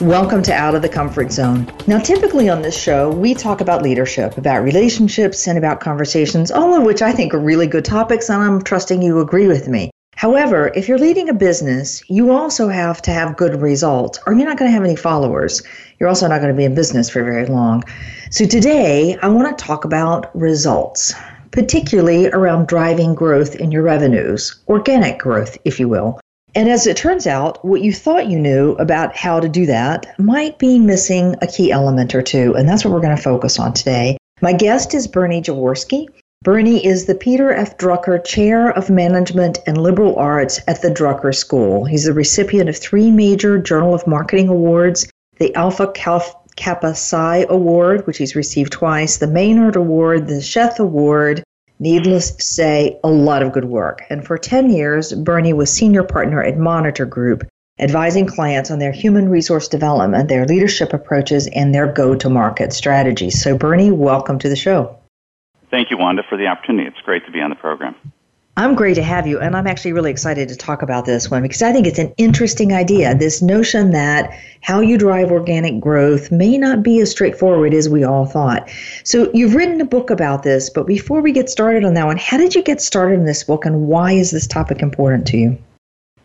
Welcome to Out of the Comfort Zone. Now, typically on this show, we talk about leadership, about relationships, and about conversations, all of which I think are really good topics, and I'm trusting you agree with me. However, if you're leading a business, you also have to have good results, or you're not going to have any followers. You're also not going to be in business for very long. So, today, I want to talk about results, particularly around driving growth in your revenues, organic growth, if you will. And as it turns out, what you thought you knew about how to do that might be missing a key element or two. And that's what we're going to focus on today. My guest is Bernie Jaworski. Bernie is the Peter F. Drucker Chair of Management and Liberal Arts at the Drucker School. He's the recipient of three major Journal of Marketing awards the Alpha Kappa Psi Award, which he's received twice, the Maynard Award, the Sheth Award, Needless to say, a lot of good work. And for 10 years, Bernie was senior partner at Monitor Group, advising clients on their human resource development, their leadership approaches, and their go to market strategies. So, Bernie, welcome to the show. Thank you, Wanda, for the opportunity. It's great to be on the program. I'm great to have you, and I'm actually really excited to talk about this one because I think it's an interesting idea. This notion that how you drive organic growth may not be as straightforward as we all thought. So, you've written a book about this, but before we get started on that one, how did you get started in this book, and why is this topic important to you?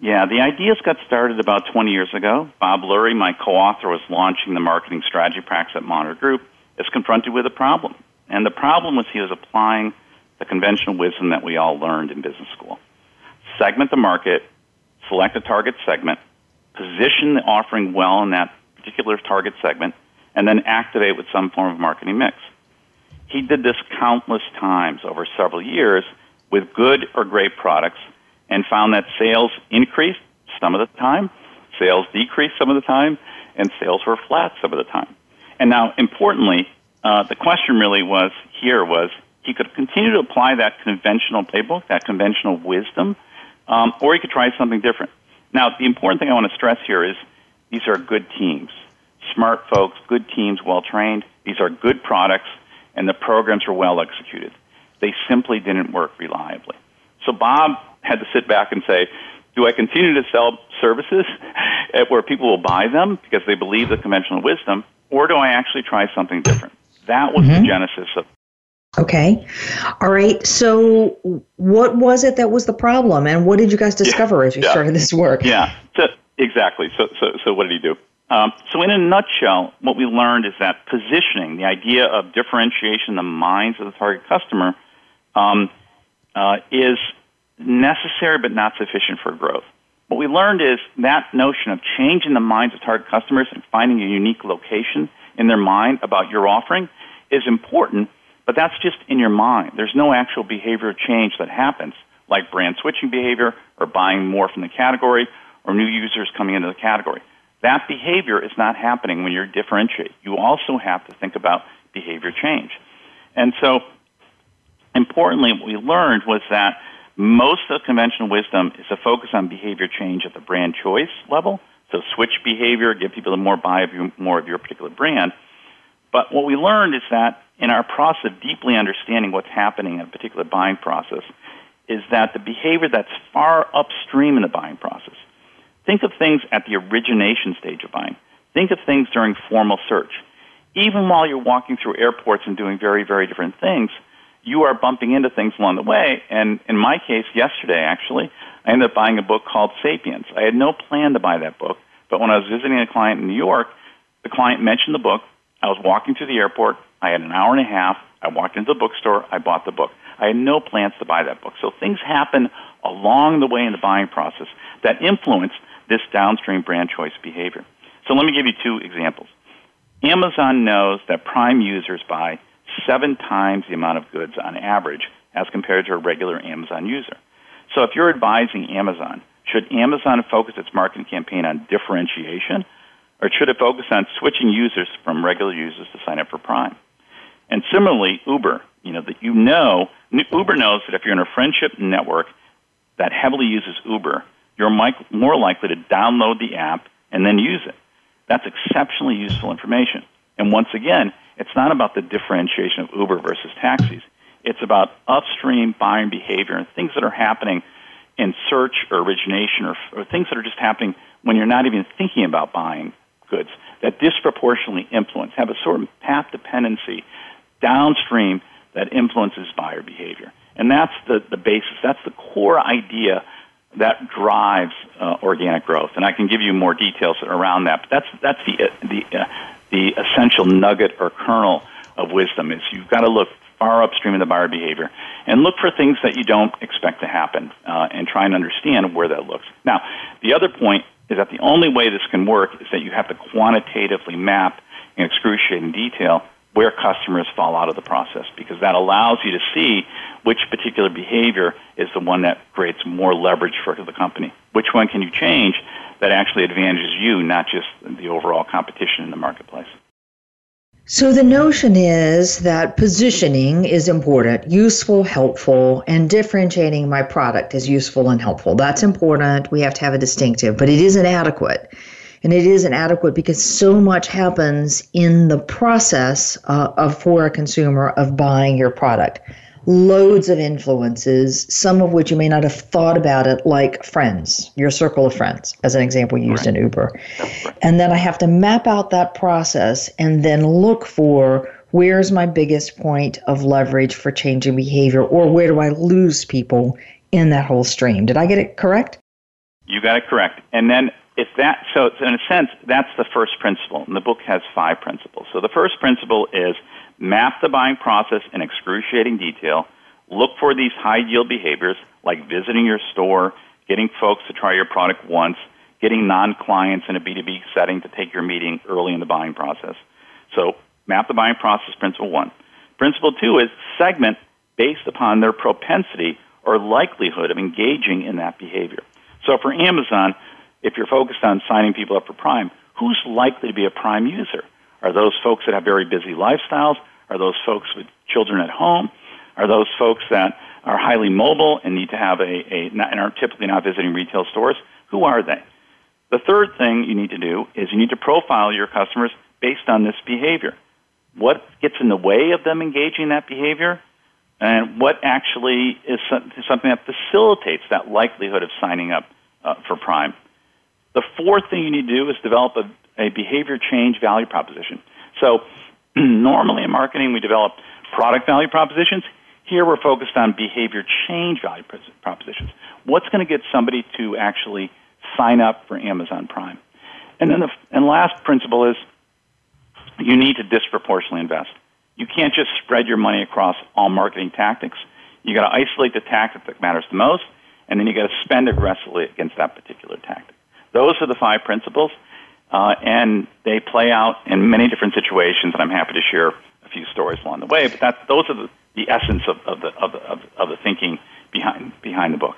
Yeah, the ideas got started about 20 years ago. Bob Lurie, my co author, was launching the marketing strategy practice at Monitor Group, is confronted with a problem. And the problem was he was applying the conventional wisdom that we all learned in business school. Segment the market, select a target segment, position the offering well in that particular target segment, and then activate with some form of marketing mix. He did this countless times over several years with good or great products and found that sales increased some of the time, sales decreased some of the time, and sales were flat some of the time. And now, importantly, uh, the question really was here was he could continue to apply that conventional playbook, that conventional wisdom, um, or he could try something different. Now, the important thing I want to stress here is these are good teams, smart folks, good teams, well trained. These are good products, and the programs are well executed. They simply didn't work reliably. So Bob had to sit back and say, do I continue to sell services where people will buy them because they believe the conventional wisdom, or do I actually try something different? That was mm-hmm. the genesis of Okay. All right. So, what was it that was the problem, and what did you guys discover yeah, as you yeah. started this work? Yeah. So, exactly. So, so, so, what did he do? Um, so, in a nutshell, what we learned is that positioning, the idea of differentiation in the minds of the target customer, um, uh, is necessary but not sufficient for growth. What we learned is that notion of changing the minds of target customers and finding a unique location in their mind about your offering is important but that's just in your mind. There's no actual behavior change that happens, like brand switching behavior or buying more from the category or new users coming into the category. That behavior is not happening when you're differentiate. You also have to think about behavior change. And so, importantly, what we learned was that most of the conventional wisdom is to focus on behavior change at the brand choice level. So switch behavior, give people more buy of your, more of your particular brand. But what we learned is that in our process of deeply understanding what's happening in a particular buying process is that the behavior that's far upstream in the buying process. Think of things at the origination stage of buying. Think of things during formal search. Even while you're walking through airports and doing very, very different things, you are bumping into things along the way. And in my case, yesterday actually, I ended up buying a book called Sapiens. I had no plan to buy that book, but when I was visiting a client in New York, the client mentioned the book. I was walking through the airport. I had an hour and a half. I walked into the bookstore. I bought the book. I had no plans to buy that book. So things happen along the way in the buying process that influence this downstream brand choice behavior. So let me give you two examples. Amazon knows that Prime users buy seven times the amount of goods on average as compared to a regular Amazon user. So if you're advising Amazon, should Amazon focus its marketing campaign on differentiation or should it focus on switching users from regular users to sign up for Prime? And similarly, Uber, you know, that you know, Uber knows that if you're in a friendship network that heavily uses Uber, you're more likely to download the app and then use it. That's exceptionally useful information. And once again, it's not about the differentiation of Uber versus taxis. It's about upstream buying behavior and things that are happening in search or origination or, or things that are just happening when you're not even thinking about buying goods that disproportionately influence, have a sort of path dependency downstream that influences buyer behavior. And that's the, the basis, that's the core idea that drives uh, organic growth. And I can give you more details around that. But that's that's the the uh, the essential nugget or kernel of wisdom is you've got to look far upstream in the buyer behavior and look for things that you don't expect to happen uh, and try and understand where that looks. Now, the other point is that the only way this can work is that you have to quantitatively map in excruciating detail where customers fall out of the process because that allows you to see which particular behavior is the one that creates more leverage for the company. Which one can you change that actually advantages you, not just the overall competition in the marketplace? So the notion is that positioning is important, useful, helpful, and differentiating my product is useful and helpful. That's important. We have to have a distinctive, but it isn't adequate. And it isn't adequate because so much happens in the process uh, of for a consumer of buying your product. Loads of influences, some of which you may not have thought about it, like friends, your circle of friends, as an example used right. in Uber. And then I have to map out that process and then look for where's my biggest point of leverage for changing behavior or where do I lose people in that whole stream. Did I get it correct? You got it correct. And then if that so in a sense that's the first principle and the book has five principles. So the first principle is map the buying process in excruciating detail look for these high yield behaviors like visiting your store getting folks to try your product once getting non-clients in a b2b setting to take your meeting early in the buying process. So map the buying process principle one. Principle two is segment based upon their propensity or likelihood of engaging in that behavior. So for amazon if you're focused on signing people up for Prime, who's likely to be a Prime user? Are those folks that have very busy lifestyles? Are those folks with children at home? Are those folks that are highly mobile and need to have a, a and are typically not visiting retail stores? Who are they? The third thing you need to do is you need to profile your customers based on this behavior. What gets in the way of them engaging that behavior? And what actually is something that facilitates that likelihood of signing up uh, for Prime? The fourth thing you need to do is develop a, a behavior change value proposition. So normally in marketing, we develop product value propositions. Here we're focused on behavior change value propositions. What's going to get somebody to actually sign up for Amazon Prime? And then the and last principle is you need to disproportionately invest. You can't just spread your money across all marketing tactics. You got to isolate the tactic that matters the most, and then you got to spend aggressively against that particular tactic. Those are the five principles, uh, and they play out in many different situations, and I'm happy to share a few stories along the way. But that, those are the, the essence of, of, the, of, the, of, of the thinking behind, behind the book.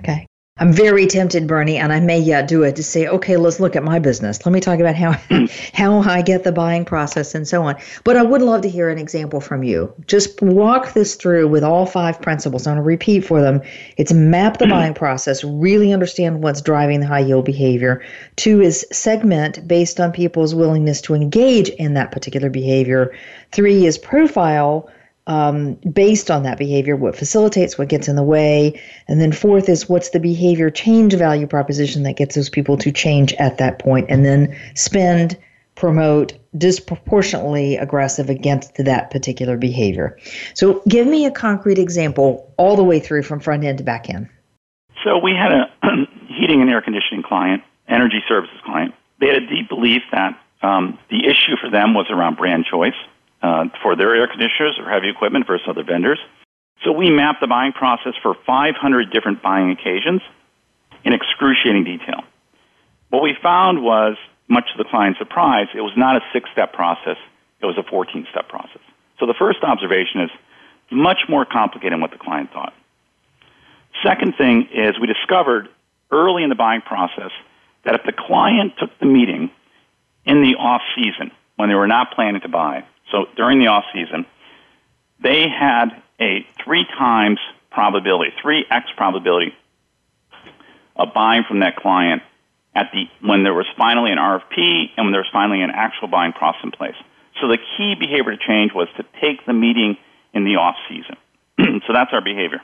Okay. I'm very tempted, Bernie, and I may yet do it to say, okay, let's look at my business. Let me talk about how how I get the buying process and so on. But I would love to hear an example from you. Just walk this through with all five principles. I'm going to repeat for them. It's map the buying process, really understand what's driving the high yield behavior. Two is segment based on people's willingness to engage in that particular behavior. Three is profile um, based on that behavior, what facilitates, what gets in the way. And then fourth is what's the behavior change value proposition that gets those people to change at that point, and then spend, promote disproportionately aggressive against that particular behavior. So give me a concrete example all the way through from front end to back end. So we had a heating and air conditioning client, energy services client. They had a deep belief that um, the issue for them was around brand choice uh, for their air conditioners or heavy equipment versus other vendors. So we mapped the buying process for 500 different buying occasions in excruciating detail. What we found was, much to the client's surprise, it was not a six step process, it was a 14 step process. So the first observation is much more complicated than what the client thought. Second thing is we discovered early in the buying process that if the client took the meeting in the off season when they were not planning to buy. So during the off season, they had a three times probability, three x probability of buying from that client at the when there was finally an RFP and when there was finally an actual buying process in place. So the key behavior to change was to take the meeting in the off season. so that's our behavior.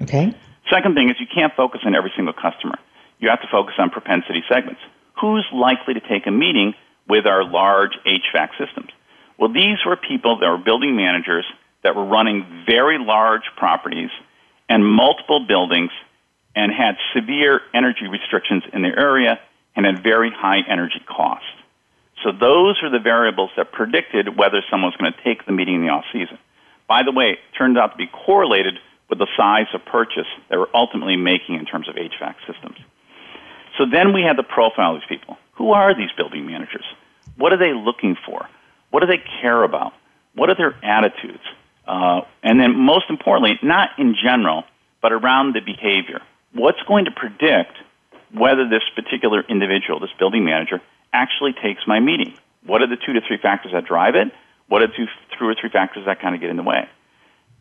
Okay. Second thing is you can't focus on every single customer. You have to focus on propensity segments. Who's likely to take a meeting with our large HVAC systems? Well, these were people that were building managers that were running very large properties and multiple buildings and had severe energy restrictions in their area and had very high energy costs. So those are the variables that predicted whether someone was going to take the meeting in the off season. By the way, it turned out to be correlated with the size of purchase they were ultimately making in terms of HVAC systems. So then we had the profile of these people. Who are these building managers? What are they looking for? What do they care about? What are their attitudes? Uh, and then, most importantly, not in general, but around the behavior. What's going to predict whether this particular individual, this building manager, actually takes my meeting? What are the two to three factors that drive it? What are the two, two or three factors that kind of get in the way?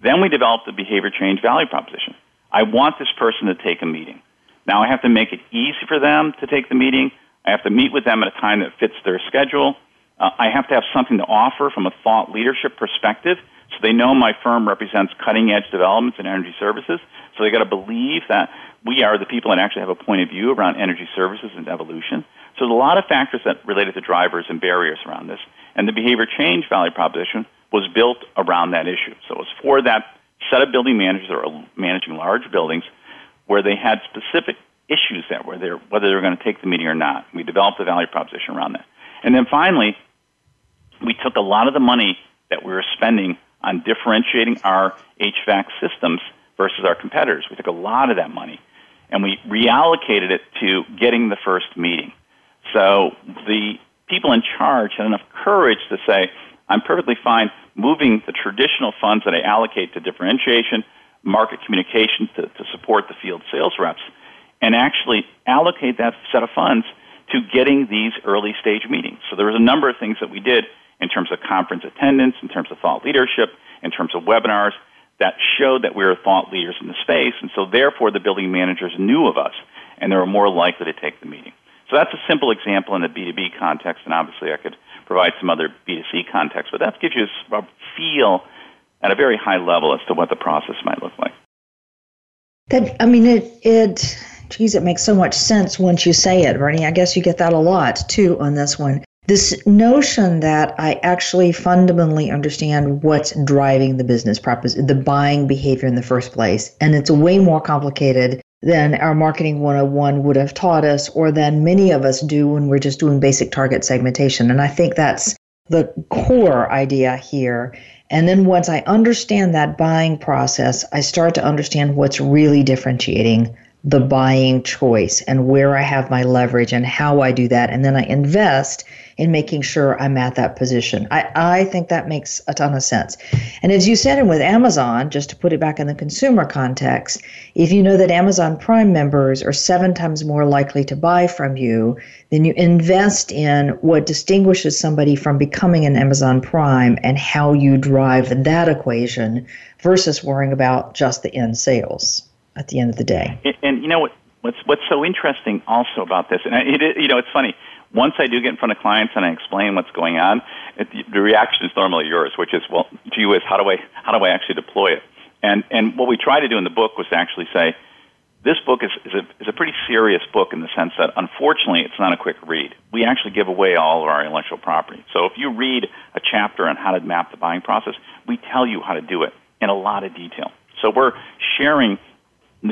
Then we develop the behavior change value proposition. I want this person to take a meeting. Now I have to make it easy for them to take the meeting. I have to meet with them at a time that fits their schedule. Uh, I have to have something to offer from a thought leadership perspective so they know my firm represents cutting edge developments in energy services. So they got to believe that we are the people that actually have a point of view around energy services and evolution. So there's a lot of factors that related to drivers and barriers around this. And the behavior change value proposition was built around that issue. So it was for that set of building managers that are managing large buildings where they had specific issues that were there, whether they were going to take the meeting or not. We developed the value proposition around that. And then finally, we took a lot of the money that we were spending on differentiating our HVAC systems versus our competitors. We took a lot of that money and we reallocated it to getting the first meeting. So the people in charge had enough courage to say, I'm perfectly fine moving the traditional funds that I allocate to differentiation, market communication to, to support the field sales reps, and actually allocate that set of funds to getting these early stage meetings. So there was a number of things that we did in terms of conference attendance, in terms of thought leadership, in terms of webinars that showed that we were thought leaders in the space, and so therefore the building managers knew of us and they were more likely to take the meeting. So that's a simple example in the B2B context, and obviously I could provide some other B2C context, but that gives you a feel at a very high level as to what the process might look like. That I mean it it geez, it makes so much sense once you say it, Bernie. I guess you get that a lot too on this one. This notion that I actually fundamentally understand what's driving the business proposition, the buying behavior in the first place, and it's way more complicated than our marketing 101 would have taught us or than many of us do when we're just doing basic target segmentation. And I think that's the core idea here. And then once I understand that buying process, I start to understand what's really differentiating the buying choice and where I have my leverage and how I do that. And then I invest in making sure I'm at that position. I, I think that makes a ton of sense. And as you said, and with Amazon, just to put it back in the consumer context, if you know that Amazon Prime members are seven times more likely to buy from you, then you invest in what distinguishes somebody from becoming an Amazon Prime and how you drive that equation versus worrying about just the end sales at the end of the day. And, and you know what? What's what's so interesting also about this, and it, you know, it's funny. Once I do get in front of clients and I explain what's going on, it, the reaction is normally yours, which is, well, gee whiz, how do I how do I actually deploy it? And and what we try to do in the book was to actually say, this book is, is, a, is a pretty serious book in the sense that unfortunately it's not a quick read. We actually give away all of our intellectual property. So if you read a chapter on how to map the buying process, we tell you how to do it in a lot of detail. So we're sharing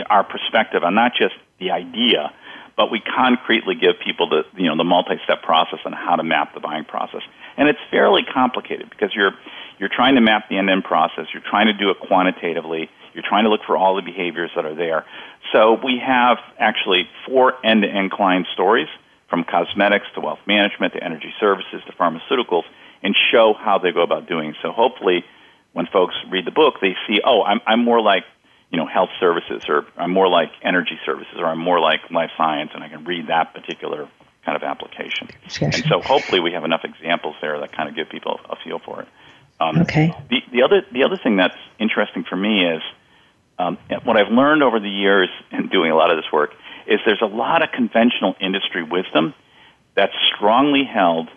our perspective on not just the idea, but we concretely give people the you know the multi-step process on how to map the buying process. And it's fairly complicated because you're you're trying to map the end-to-end process. You're trying to do it quantitatively. You're trying to look for all the behaviors that are there. So we have actually four end-to-end client stories from cosmetics to wealth management to energy services to pharmaceuticals and show how they go about doing. So hopefully when folks read the book, they see, oh, I'm, I'm more like you know, health services, or I'm more like energy services, or I'm more like life science, and I can read that particular kind of application. And so hopefully we have enough examples there that kind of give people a feel for it. Um, okay. The, the other the other thing that's interesting for me is um, what I've learned over the years in doing a lot of this work is there's a lot of conventional industry wisdom that's strongly held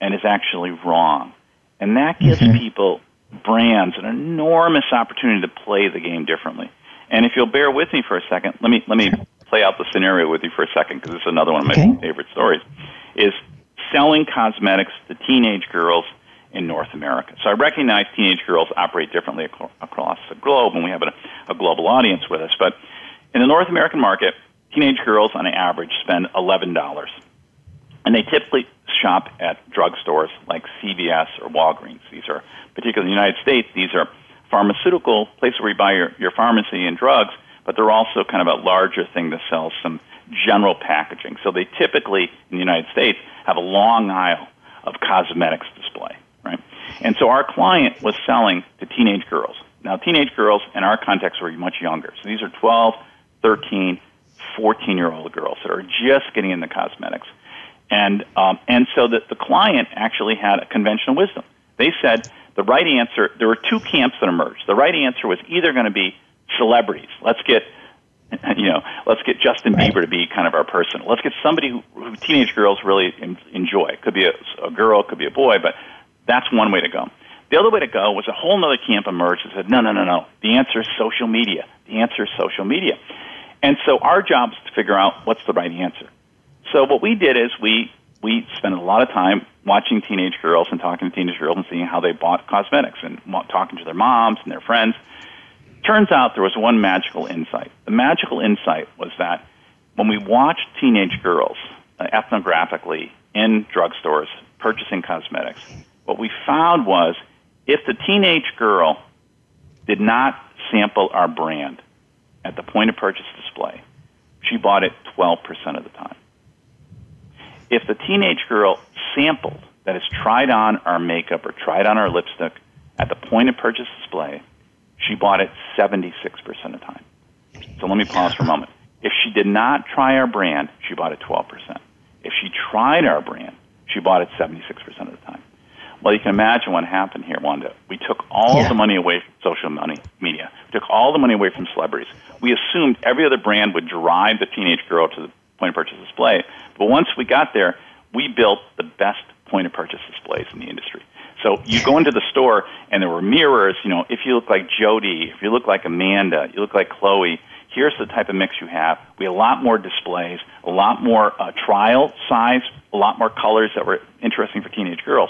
and is actually wrong, and that gives mm-hmm. people brands an enormous opportunity to play the game differently. And if you'll bear with me for a second, let me let me play out the scenario with you for a second because this is another one of my okay. favorite stories. Is selling cosmetics to teenage girls in North America. So I recognize teenage girls operate differently ac- across the globe, and we have a, a global audience with us. But in the North American market, teenage girls on average spend $11. And they typically shop at drugstores like CVS or Walgreens. These are, particularly in the United States, these are pharmaceutical places where you buy your, your pharmacy and drugs, but they're also kind of a larger thing that sells some general packaging. So they typically, in the United States, have a long aisle of cosmetics display right? And so our client was selling to teenage girls. Now, teenage girls in our context were much younger. So these are 12, 13, 14 year old girls that are just getting into cosmetics. And, um, and so the, the client actually had a conventional wisdom. They said the right answer, there were two camps that emerged. The right answer was either going to be celebrities. Let's get you know, let's get Justin right. Bieber to be kind of our person. Let's get somebody who, who teenage girls really enjoy. It could be a, a girl, it could be a boy, but that's one way to go. The other way to go was a whole other camp emerged and said, no, no, no, no. The answer is social media. The answer is social media. And so our job is to figure out what's the right answer. So what we did is we, we spent a lot of time watching teenage girls and talking to teenage girls and seeing how they bought cosmetics and talking to their moms and their friends. Turns out there was one magical insight. The magical insight was that when we watched teenage girls uh, ethnographically in drugstores purchasing cosmetics, what we found was if the teenage girl did not sample our brand at the point of purchase display, she bought it 12% of the time. If the teenage girl sampled, that is, tried on our makeup or tried on our lipstick at the point of purchase display, she bought it 76% of the time. So let me pause for a moment. If she did not try our brand, she bought it 12%. If she tried our brand, she bought it 76% of the time. Well, you can imagine what happened here, Wanda. We took all yeah. the money away from social money media. We took all the money away from celebrities. We assumed every other brand would drive the teenage girl to the point of purchase display. But once we got there, we built the best point of purchase displays in the industry. So you go into the store and there were mirrors. You know, if you look like Jody, if you look like Amanda, you look like Chloe. Here's the type of mix you have. We had a lot more displays, a lot more uh, trial size, a lot more colors that were interesting for teenage girls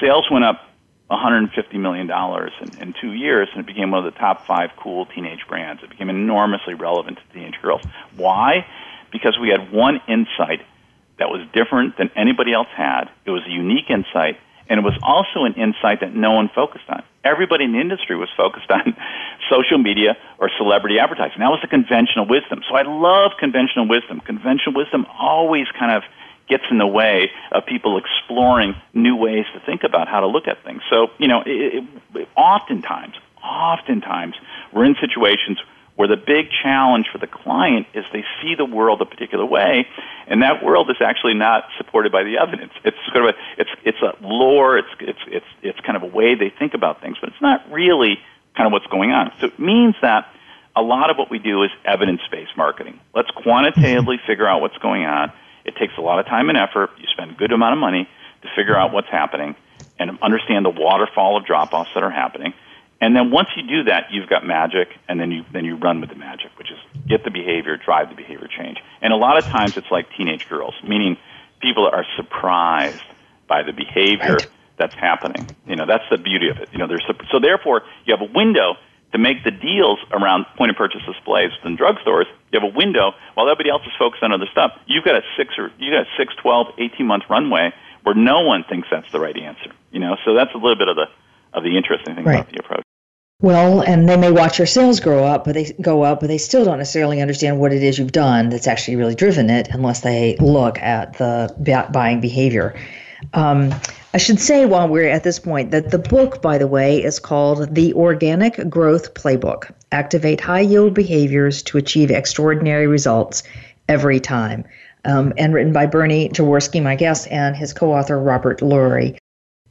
sales went up $150 million in, in two years, and it became one of the top five cool teenage brands. It became enormously relevant to teenage girls. Why? Because we had one insight that was different than anybody else had. It was a unique insight, and it was also an insight that no one focused on. Everybody in the industry was focused on social media or celebrity advertising. That was the conventional wisdom. So I love conventional wisdom. Conventional wisdom always kind of gets in the way of people exploring new ways to think about how to look at things. So, you know, it, it, oftentimes, oftentimes, we're in situations where the big challenge for the client is they see the world a particular way, and that world is actually not supported by the evidence. It's sort of a, it's it's a lore. It's it's it's it's kind of a way they think about things, but it's not really kind of what's going on. So it means that a lot of what we do is evidence-based marketing. Let's quantitatively mm-hmm. figure out what's going on it takes a lot of time and effort. You spend a good amount of money to figure out what's happening and understand the waterfall of drop offs that are happening. And then once you do that, you've got magic, and then you then you run with the magic, which is get the behavior, drive the behavior change. And a lot of times it's like teenage girls, meaning people are surprised by the behavior right. that's happening. You know, that's the beauty of it. You know, there's so therefore you have a window to make the deals around point of purchase displays in drugstores, you have a window while everybody else is focused on other stuff. You've got a six or you got a six, twelve, eighteen month runway where no one thinks that's the right answer. You know, so that's a little bit of the of the interesting thing right. about the approach. Well, and they may watch your sales grow up, but they go up, but they still don't necessarily understand what it is you've done that's actually really driven it unless they look at the buying behavior. Um, I should say while we're at this point that the book, by the way, is called The Organic Growth Playbook Activate High Yield Behaviors to Achieve Extraordinary Results Every Time. um, and written by Bernie Jaworski, my guest, and his co-author Robert Lurie.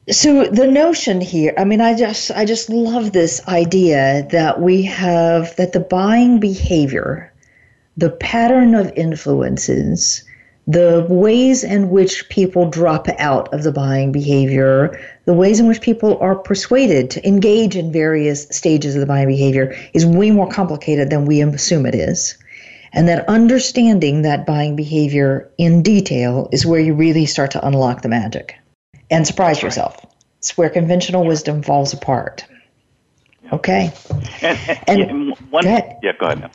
So the notion here, I mean, I just I just love this idea that we have that the buying behavior, the pattern of influences, the ways in which people drop out of the buying behavior, the ways in which people are persuaded to engage in various stages of the buying behavior is way more complicated than we assume it is. And that understanding that buying behavior in detail is where you really start to unlock the magic and surprise yourself. It's where conventional wisdom falls apart. Okay. And, and, and one, go yeah, go ahead.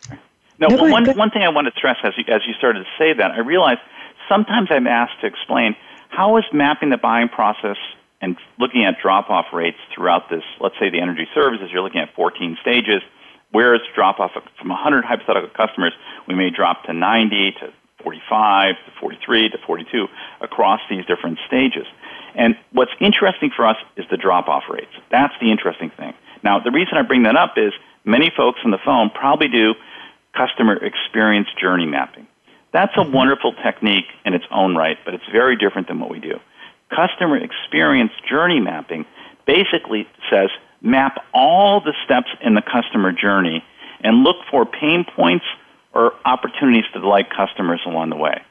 No, no one, one thing I want to stress as you, as you started to say that, I realized sometimes I'm asked to explain how is mapping the buying process and looking at drop off rates throughout this, let's say the energy services, you're looking at 14 stages. Where is drop off from 100 hypothetical customers? We may drop to 90 to 45 to 43 to 42 across these different stages. And what's interesting for us is the drop off rates. That's the interesting thing. Now, the reason I bring that up is many folks on the phone probably do customer experience journey mapping. That's a wonderful technique in its own right, but it's very different than what we do. Customer experience journey mapping basically says map all the steps in the customer journey and look for pain points or opportunities to delight customers along the way.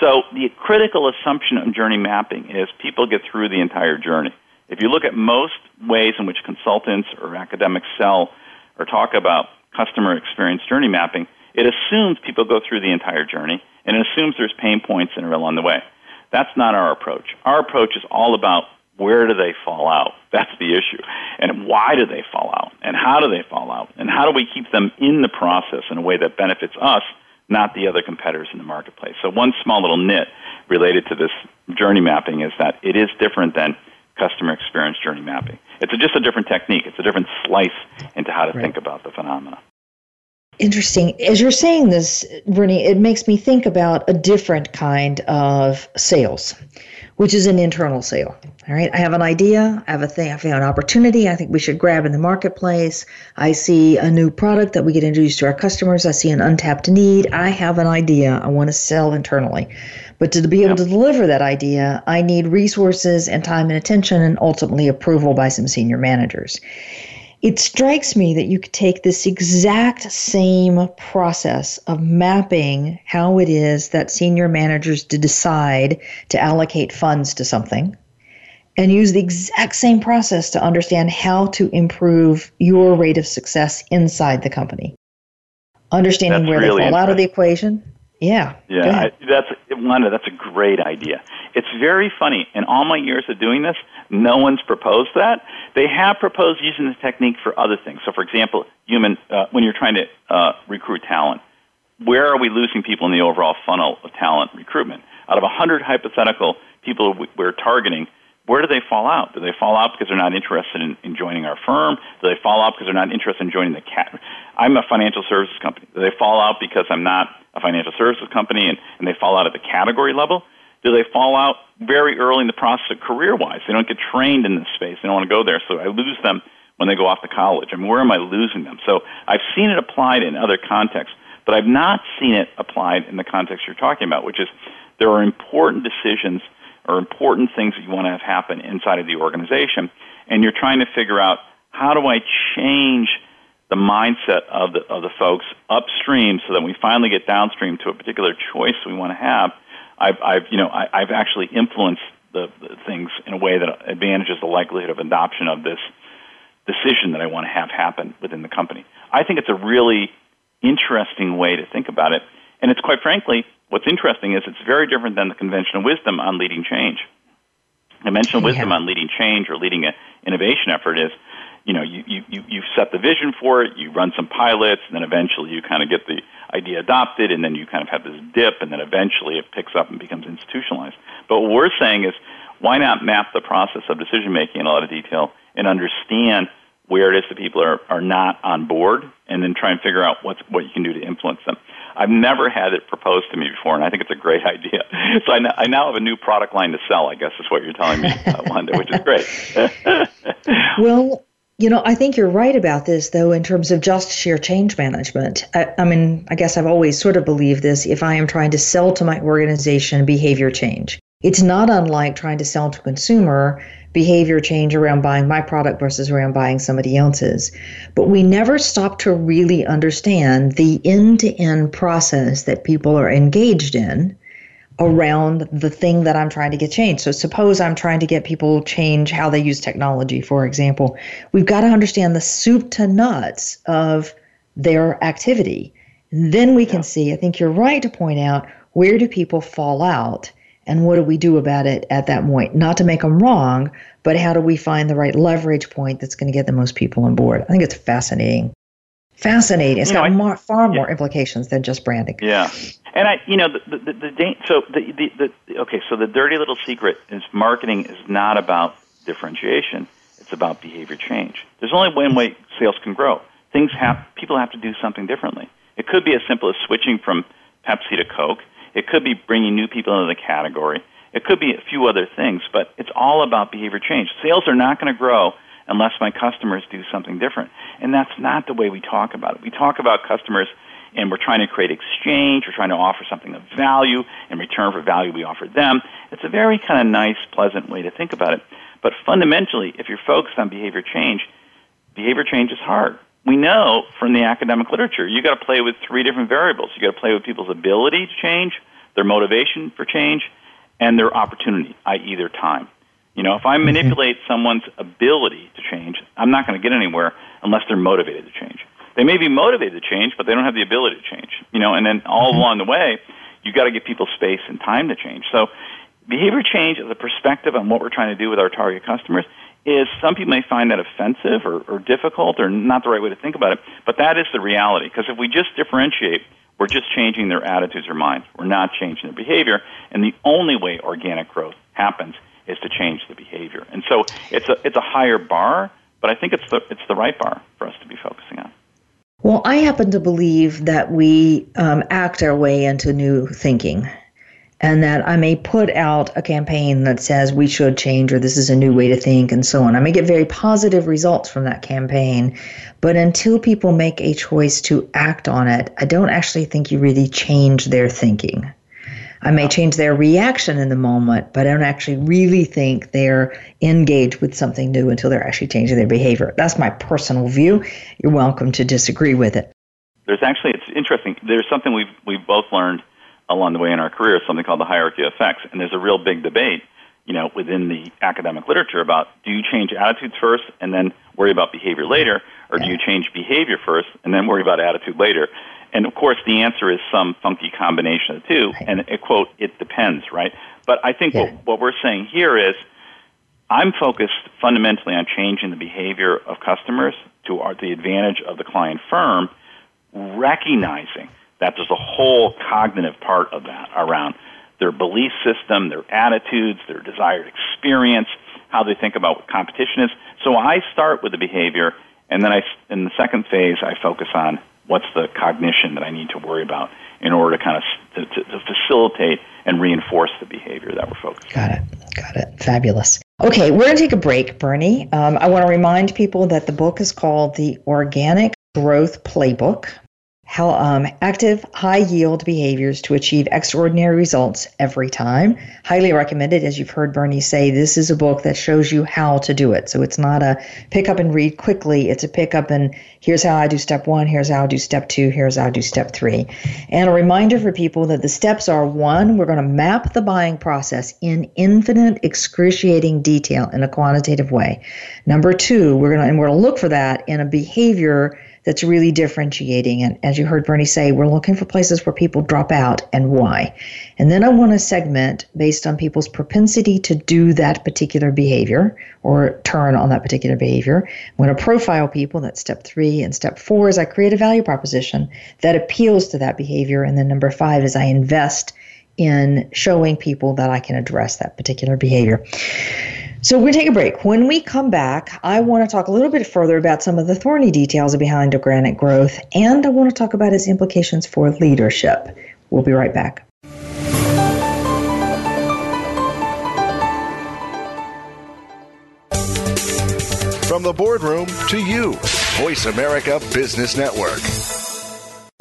So the critical assumption of journey mapping is people get through the entire journey. If you look at most ways in which consultants or academics sell or talk about customer experience journey mapping, it assumes people go through the entire journey and it assumes there's pain points and along the way. That's not our approach. Our approach is all about where do they fall out? That's the issue. And why do they fall out? And how do they fall out? And how do we keep them in the process in a way that benefits us not the other competitors in the marketplace. So one small little nit related to this journey mapping is that it is different than customer experience journey mapping. It's a, just a different technique. It's a different slice into how to right. think about the phenomena. Interesting. As you're saying this, Bernie, it makes me think about a different kind of sales which is an internal sale. All right. I have an idea. I have a thing. I found an opportunity. I think we should grab in the marketplace. I see a new product that we get introduced to our customers. I see an untapped need. I have an idea. I want to sell internally. But to be able to deliver that idea, I need resources and time and attention and ultimately approval by some senior managers. It strikes me that you could take this exact same process of mapping how it is that senior managers decide to allocate funds to something and use the exact same process to understand how to improve your rate of success inside the company. Understanding that's where really they fall out of the equation. Yeah. Yeah, I, that's Wanda. That's a great idea. It's very funny. In all my years of doing this, no one's proposed that. They have proposed using the technique for other things. So, for example, human uh, when you're trying to uh, recruit talent, where are we losing people in the overall funnel of talent recruitment? Out of 100 hypothetical people we're targeting, where do they fall out? Do they fall out because they're not interested in, in joining our firm? Do they fall out because they're not interested in joining the cat? I'm a financial services company. Do they fall out because I'm not a financial services company and, and they fall out at the category level? do they fall out very early in the process of career wise? They don't get trained in this space. They don't want to go there. So I lose them when they go off to college. I mean, where am I losing them? So I've seen it applied in other contexts, but I've not seen it applied in the context you're talking about, which is there are important decisions or important things that you want to have happen inside of the organization, and you're trying to figure out how do I change the mindset of the of the folks upstream so that we finally get downstream to a particular choice we want to have I've, I've you know, I, I've actually influenced the, the things in a way that advantages the likelihood of adoption of this decision that I want to have happen within the company. I think it's a really interesting way to think about it. And it's quite frankly, what's interesting is it's very different than the conventional wisdom on leading change. Conventional yeah. wisdom on leading change or leading an innovation effort is you know, you, you, you set the vision for it, you run some pilots, and then eventually you kind of get the idea adopted, and then you kind of have this dip, and then eventually it picks up and becomes institutionalized. But what we're saying is, why not map the process of decision making in a lot of detail and understand where it is that people are, are not on board, and then try and figure out what's, what you can do to influence them. I've never had it proposed to me before, and I think it's a great idea. So I, I now have a new product line to sell. I guess is what you're telling me, uh, Wanda, which is great. well, You know, I think you're right about this, though, in terms of just sheer change management. I, I, mean, I guess I've always sort of believed this if I am trying to sell to my organization behavior change. It's not unlike trying to sell to a consumer behavior change around buying my product versus around buying somebody else's. But we never stop to really understand the end to end process that people are engaged in around the thing that I'm trying to get changed. So suppose I'm trying to get people change how they use technology, for example. We've got to understand the soup to nuts of their activity. Then we can see, I think you're right to point out, where do people fall out and what do we do about it at that point? Not to make them wrong, but how do we find the right leverage point that's going to get the most people on board? I think it's fascinating. Fascinating. It's you got know, more, far more implications than just branding. Yeah. And I, you know, the the, the, the so the, the the okay, so the dirty little secret is marketing is not about differentiation; it's about behavior change. There's only one way sales can grow. Things have people have to do something differently. It could be as simple as switching from Pepsi to Coke. It could be bringing new people into the category. It could be a few other things, but it's all about behavior change. Sales are not going to grow unless my customers do something different. And that's not the way we talk about it. We talk about customers and we're trying to create exchange. We're trying to offer something of value in return for value we offer them. It's a very kind of nice, pleasant way to think about it. But fundamentally, if you're focused on behavior change, behavior change is hard. We know from the academic literature, you got to play with three different variables. You got to play with people's ability to change, their motivation for change, and their opportunity, i.e., their time. You know, if I mm-hmm. manipulate someone's ability to change, I'm not going to get anywhere unless they're motivated to change. They may be motivated to change, but they don't have the ability to change. You know, and then all mm-hmm. along the way, you've got to give people space and time to change. So, behavior change is a perspective on what we're trying to do with our target customers is some people may find that offensive or, or difficult or not the right way to think about it, but that is the reality. Because if we just differentiate, we're just changing their attitudes or minds. We're not changing their behavior, and the only way organic growth happens is to change the behavior. And so it's a it's a higher bar, but I think it's the it's the right bar for us to be focusing on. Well, I happen to believe that we um, act our way into new thinking and that I may put out a campaign that says we should change or this is a new way to think and so on. I may get very positive results from that campaign, but until people make a choice to act on it, I don't actually think you really change their thinking. I may change their reaction in the moment, but I don't actually really think they're engaged with something new until they're actually changing their behavior. That's my personal view. You're welcome to disagree with it. There's actually, it's interesting. There's something we've, we've both learned along the way in our career, something called the hierarchy of effects. And there's a real big debate, you know, within the academic literature about do you change attitudes first and then worry about behavior later, or do you change behavior first and then worry about attitude later? And of course, the answer is some funky combination of the two. And a quote, it depends, right? But I think yeah. what, what we're saying here is I'm focused fundamentally on changing the behavior of customers to our, the advantage of the client firm, recognizing that there's a whole cognitive part of that around their belief system, their attitudes, their desired experience, how they think about what competition is. So I start with the behavior, and then I, in the second phase, I focus on what's the cognition that I need to worry about in order to kind of to, to, to facilitate and reinforce the behavior that we're focused Got it. Got it. Fabulous. Okay, we're going to take a break, Bernie. Um, I want to remind people that the book is called The Organic Growth Playbook how um, active high yield behaviors to achieve extraordinary results every time. Highly recommended as you've heard bernie say this is a book that shows you how to do it. So it's not a pick up and read quickly. It's a pick up and here's how i do step one here's how i do step two here's how i do step three. And a reminder for people that the steps are one we're going to map the buying process in infinite excruciating detail in a quantitative way. Number two we're going to and we're going to look for that in a behavior that's really differentiating. And as you heard Bernie say, we're looking for places where people drop out and why. And then I want to segment based on people's propensity to do that particular behavior or turn on that particular behavior. I'm going to profile people. That's step three. And step four is I create a value proposition that appeals to that behavior. And then number five is I invest in showing people that I can address that particular behavior. So we're going to take a break. When we come back, I want to talk a little bit further about some of the thorny details behind organic growth, and I want to talk about its implications for leadership. We'll be right back. From the boardroom to you, Voice America Business Network.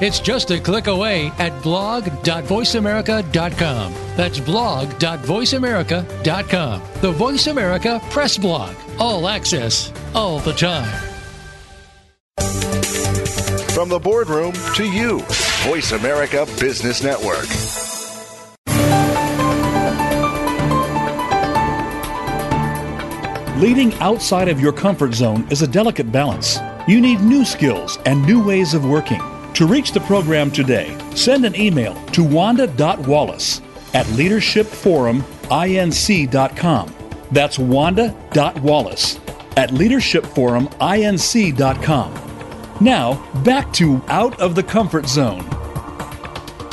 It's just a click away at blog.voiceamerica.com. That's blog.voiceamerica.com. The Voice America Press Blog. All access, all the time. From the boardroom to you, Voice America Business Network. Leading outside of your comfort zone is a delicate balance. You need new skills and new ways of working. To reach the program today, send an email to wanda.wallace at leadershipforuminc.com. That's wanda.wallace at leadershipforuminc.com. Now, back to Out of the Comfort Zone.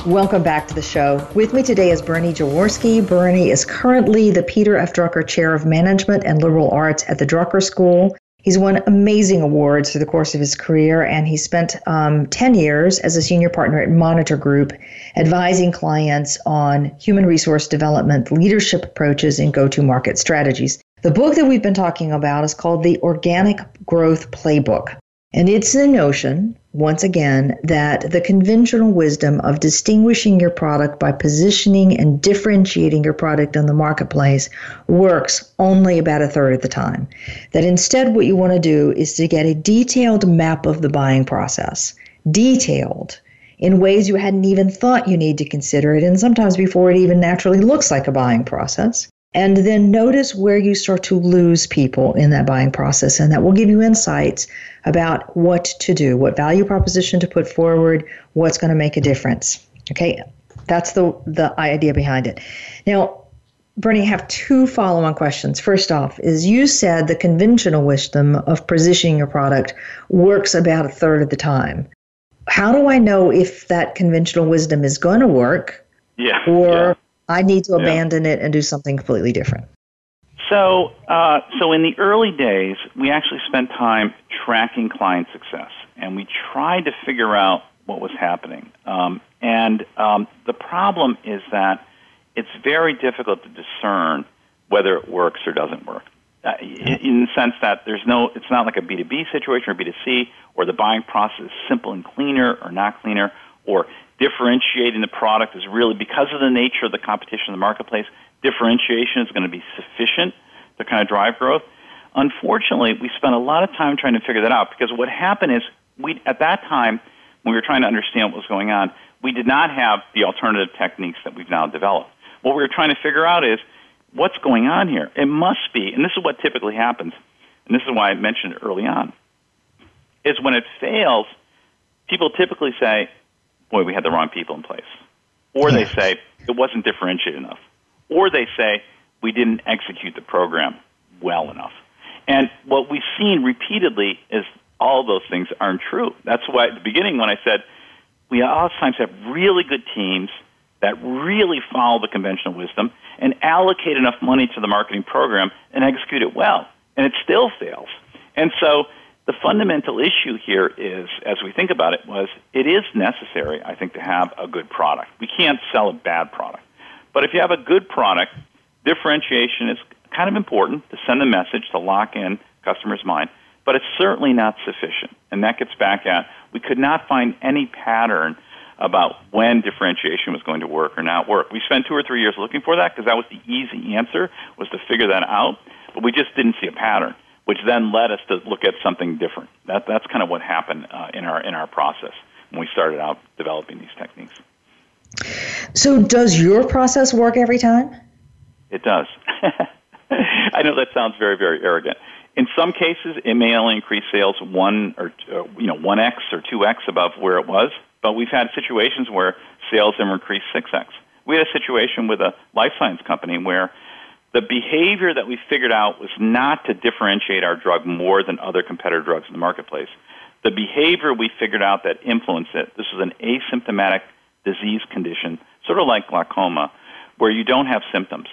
Welcome back to the show. With me today is Bernie Jaworski. Bernie is currently the Peter F. Drucker Chair of Management and Liberal Arts at the Drucker School. He's won amazing awards through the course of his career, and he spent um, 10 years as a senior partner at Monitor Group, advising clients on human resource development, leadership approaches, and go to market strategies. The book that we've been talking about is called The Organic Growth Playbook. And it's the notion, once again, that the conventional wisdom of distinguishing your product by positioning and differentiating your product in the marketplace works only about a third of the time. That instead, what you want to do is to get a detailed map of the buying process, detailed in ways you hadn't even thought you need to consider it, and sometimes before it even naturally looks like a buying process and then notice where you start to lose people in that buying process. And that will give you insights about what to do what value proposition to put forward what's going to make a difference. Okay that's the the idea behind it. Now bernie i have two follow-on questions. First off is you said the conventional wisdom of positioning your product works about a third of the time. How do i know if that conventional wisdom is going to work? Yeah or yeah I need to abandon yeah. it and do something completely different. So, uh, so in the early days, we actually spent time tracking client success, and we tried to figure out what was happening. Um, and um, the problem is that it's very difficult to discern whether it works or doesn't work. Uh, in the sense that there's no, it's not like a B2B situation or B2C, or the buying process is simple and cleaner or not cleaner, or differentiating the product is really because of the nature of the competition in the marketplace. Differentiation is going to be sufficient to kind of drive growth. Unfortunately, we spent a lot of time trying to figure that out because what happened is we at that time when we were trying to understand what was going on, we did not have the alternative techniques that we've now developed. What we were trying to figure out is what's going on here. It must be, and this is what typically happens, and this is why I mentioned it early on, is when it fails, people typically say, boy, we had the wrong people in place. Or they say it wasn't differentiated enough. Or they say we didn't execute the program well enough. And what we've seen repeatedly is all those things aren't true. That's why at the beginning when I said we oftentimes have really good teams that really follow the conventional wisdom and allocate enough money to the marketing program and execute it well, and it still fails. And so the fundamental issue here is, as we think about it, was it is necessary, I think, to have a good product. We can't sell a bad product. But if you have a good product, differentiation is kind of important to send a message to lock in customers' mind, but it's certainly not sufficient. And that gets back at we could not find any pattern about when differentiation was going to work or not work. We spent two or three years looking for that because that was the easy answer was to figure that out, but we just didn't see a pattern, which then led us to look at something different. That, that's kind of what happened uh, in our in our process when we started out developing these techniques. So, does your process work every time? It does. I know that sounds very very arrogant. In some cases, it may only increase sales one or uh, you know one x or two x above where it was. But we've had situations where sales have increased 6x. We had a situation with a life science company where the behavior that we figured out was not to differentiate our drug more than other competitor drugs in the marketplace. The behavior we figured out that influenced it, this is an asymptomatic disease condition, sort of like glaucoma, where you don't have symptoms.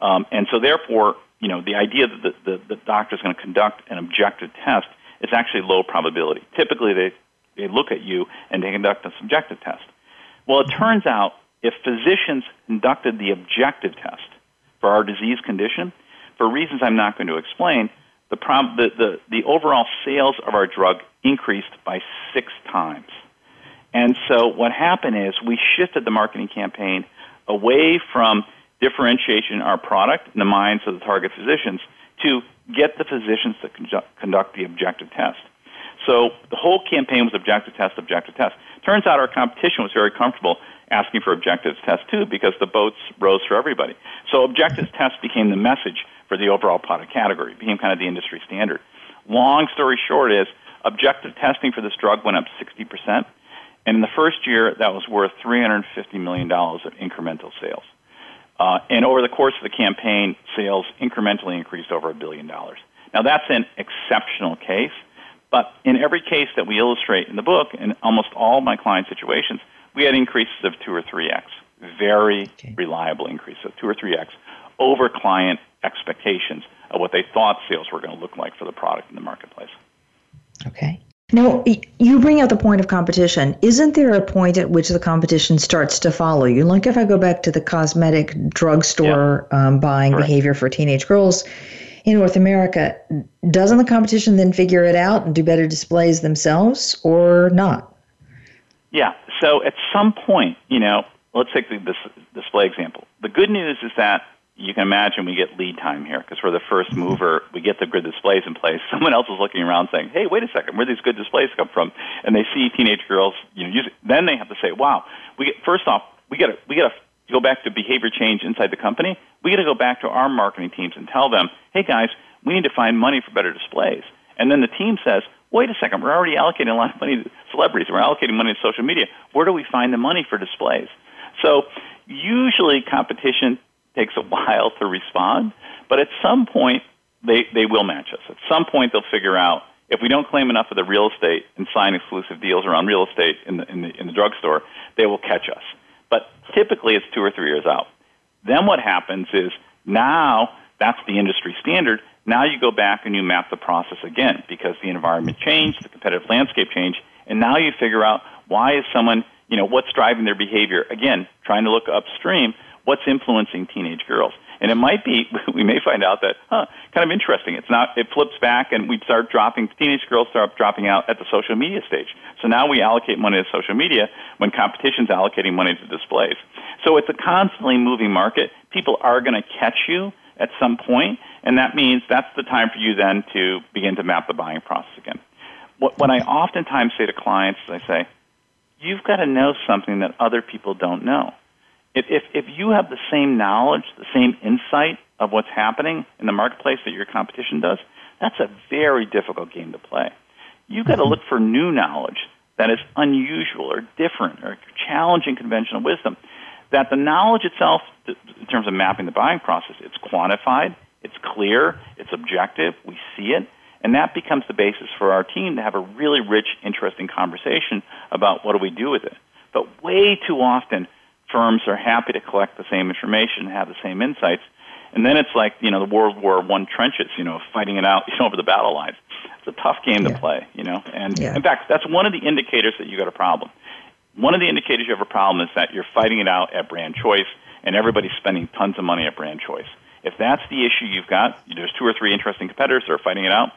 Um, and so therefore, you know, the idea that the, the, the doctor is going to conduct an objective test is actually low probability. Typically, they they look at you and they conduct a subjective test. Well, it turns out if physicians conducted the objective test for our disease condition, for reasons I'm not going to explain, the, prob- the, the, the overall sales of our drug increased by six times. And so what happened is we shifted the marketing campaign away from differentiation in our product in the minds of the target physicians to get the physicians to conduct the objective test. So the whole campaign was objective test, objective test. Turns out our competition was very comfortable asking for objective test too because the boats rose for everybody. So objective test became the message for the overall product category, it became kind of the industry standard. Long story short is objective testing for this drug went up 60%. And in the first year, that was worth $350 million of incremental sales. Uh, and over the course of the campaign, sales incrementally increased over a billion dollars. Now, that's an exceptional case, but in every case that we illustrate in the book, in almost all my client situations, we had increases of two or three x, very okay. reliable increases of two or three x over client expectations of what they thought sales were going to look like for the product in the marketplace. Okay. Now, you bring out the point of competition. Isn't there a point at which the competition starts to follow you? Like if I go back to the cosmetic drugstore yeah. um, buying Correct. behavior for teenage girls, in North America, doesn't the competition then figure it out and do better displays themselves or not? Yeah. So at some point, you know, let's take the, this display example. The good news is that you can imagine we get lead time here because we're the first mover. We get the good displays in place. Someone else is looking around saying, "Hey, wait a second, where these good displays come from?" And they see teenage girls, you know, use it. Then they have to say, "Wow, we get first off, we get to we get to go back to behavior change inside the company. We got to go back to our marketing teams and tell them, hey guys, we need to find money for better displays. And then the team says, wait a second, we're already allocating a lot of money to celebrities. We're allocating money to social media. Where do we find the money for displays? So usually competition takes a while to respond, but at some point they, they will match us. At some point they'll figure out if we don't claim enough of the real estate and sign exclusive deals around real estate in the, in the, in the drugstore, they will catch us. But typically it's two or three years out. Then what happens is now that's the industry standard. Now you go back and you map the process again because the environment changed, the competitive landscape changed, and now you figure out why is someone, you know, what's driving their behavior. Again, trying to look upstream, what's influencing teenage girls. And it might be, we may find out that, huh, kind of interesting. It's not, it flips back and we start dropping, teenage girls start dropping out at the social media stage. So now we allocate money to social media when competition's allocating money to displays. So it's a constantly moving market. People are going to catch you at some point, and that means that's the time for you then to begin to map the buying process again. What, what I oftentimes say to clients is I say, you've got to know something that other people don't know. If, if, if you have the same knowledge, the same insight of what's happening in the marketplace that your competition does, that's a very difficult game to play. You've got to mm-hmm. look for new knowledge that is unusual or different or challenging conventional wisdom. That the knowledge itself, in terms of mapping the buying process, it's quantified, it's clear, it's It's objective. We see it. And that becomes the basis for our team to have a really rich, interesting conversation about what do we do with it. But way too often, firms are happy to collect the same information and have the same insights. And then it's like, you know, the World War One trenches, you know, fighting it out, you know, over the battle lines. It's a tough game yeah. to play, you know. And yeah. in fact, that's one of the indicators that you've got a problem. One of the indicators you have a problem is that you're fighting it out at brand choice and everybody's spending tons of money at brand choice. If that's the issue you've got, there's two or three interesting competitors that are fighting it out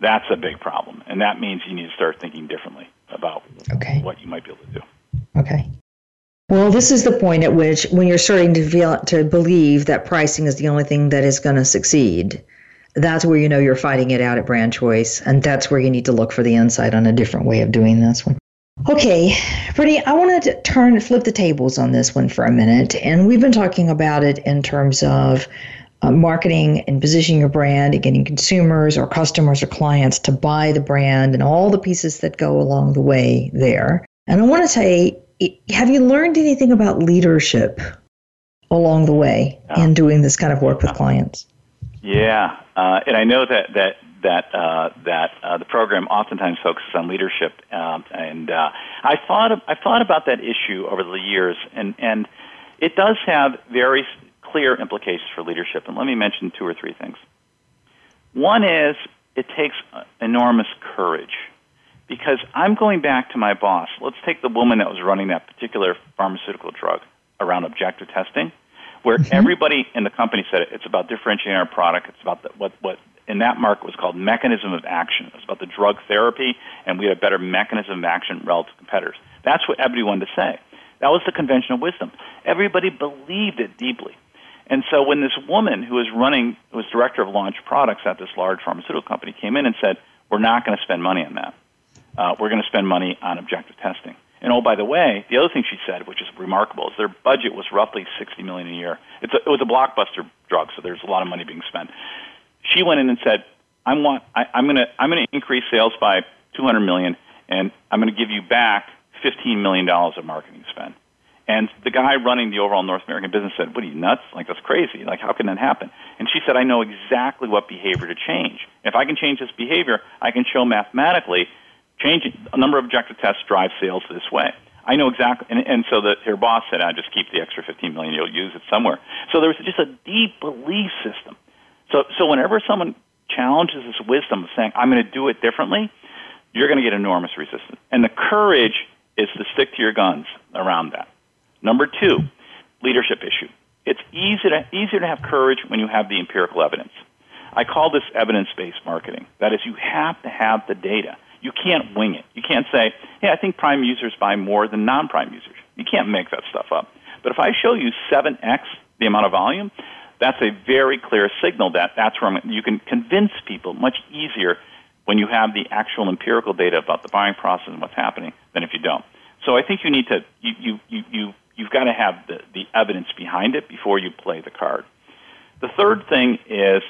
that's a big problem. And that means you need to start thinking differently about okay. what you might be able to do. Okay. Well, this is the point at which, when you're starting to feel to believe that pricing is the only thing that is going to succeed, that's where you know you're fighting it out at brand choice, and that's where you need to look for the insight on a different way of doing this one. Okay, Bernie, I wanted to turn flip the tables on this one for a minute, and we've been talking about it in terms of uh, marketing and positioning your brand and getting consumers or customers or clients to buy the brand and all the pieces that go along the way there. And I want to say, have you learned anything about leadership along the way yeah. in doing this kind of work with clients? Yeah, uh, and I know that that that uh, that uh, the program oftentimes focuses on leadership, um, and uh, I thought I thought about that issue over the years, and and it does have very clear implications for leadership. And let me mention two or three things. One is it takes enormous courage because I'm going back to my boss. Let's take the woman that was running that particular pharmaceutical drug around objective testing, where mm-hmm. everybody in the company said it's about differentiating our product. It's about the, what what in that market was called mechanism of action. It was about the drug therapy, and we had a better mechanism of action relative to competitors. That's what everybody wanted to say. That was the conventional wisdom. Everybody believed it deeply. And so when this woman who was running, who was director of launch products at this large pharmaceutical company, came in and said, "We're not going to spend money on that. Uh, we're going to spend money on objective testing." And oh, by the way, the other thing she said, which is remarkable, is their budget was roughly sixty million a year. A, it was a blockbuster drug, so there's a lot of money being spent. She went in and said, "I want, I, I'm going to, I'm going to increase sales by two hundred million, and I'm going to give you back fifteen million dollars of marketing spend." And the guy running the overall North American business said, What are you nuts? Like, that's crazy. Like, how can that happen? And she said, I know exactly what behavior to change. If I can change this behavior, I can show mathematically changing a number of objective tests drive sales this way. I know exactly, and, and so that her boss said, "I just keep the extra 15 million. You'll use it somewhere." So there was just a deep belief system. So, so whenever someone challenges this wisdom of saying, "I'm going to do it differently," you're going to get enormous resistance. And the courage is to stick to your guns around that. Number two, leadership issue. It's easy to, easier to have courage when you have the empirical evidence. I call this evidence based marketing. That is, you have to have the data. You can't wing it. You can't say, hey, I think prime users buy more than non prime users. You can't make that stuff up. But if I show you 7x the amount of volume, that's a very clear signal that that's where I'm, you can convince people much easier when you have the actual empirical data about the buying process and what's happening than if you don't. So I think you need to you you you, you you've got to have the, the evidence behind it before you play the card. The third thing is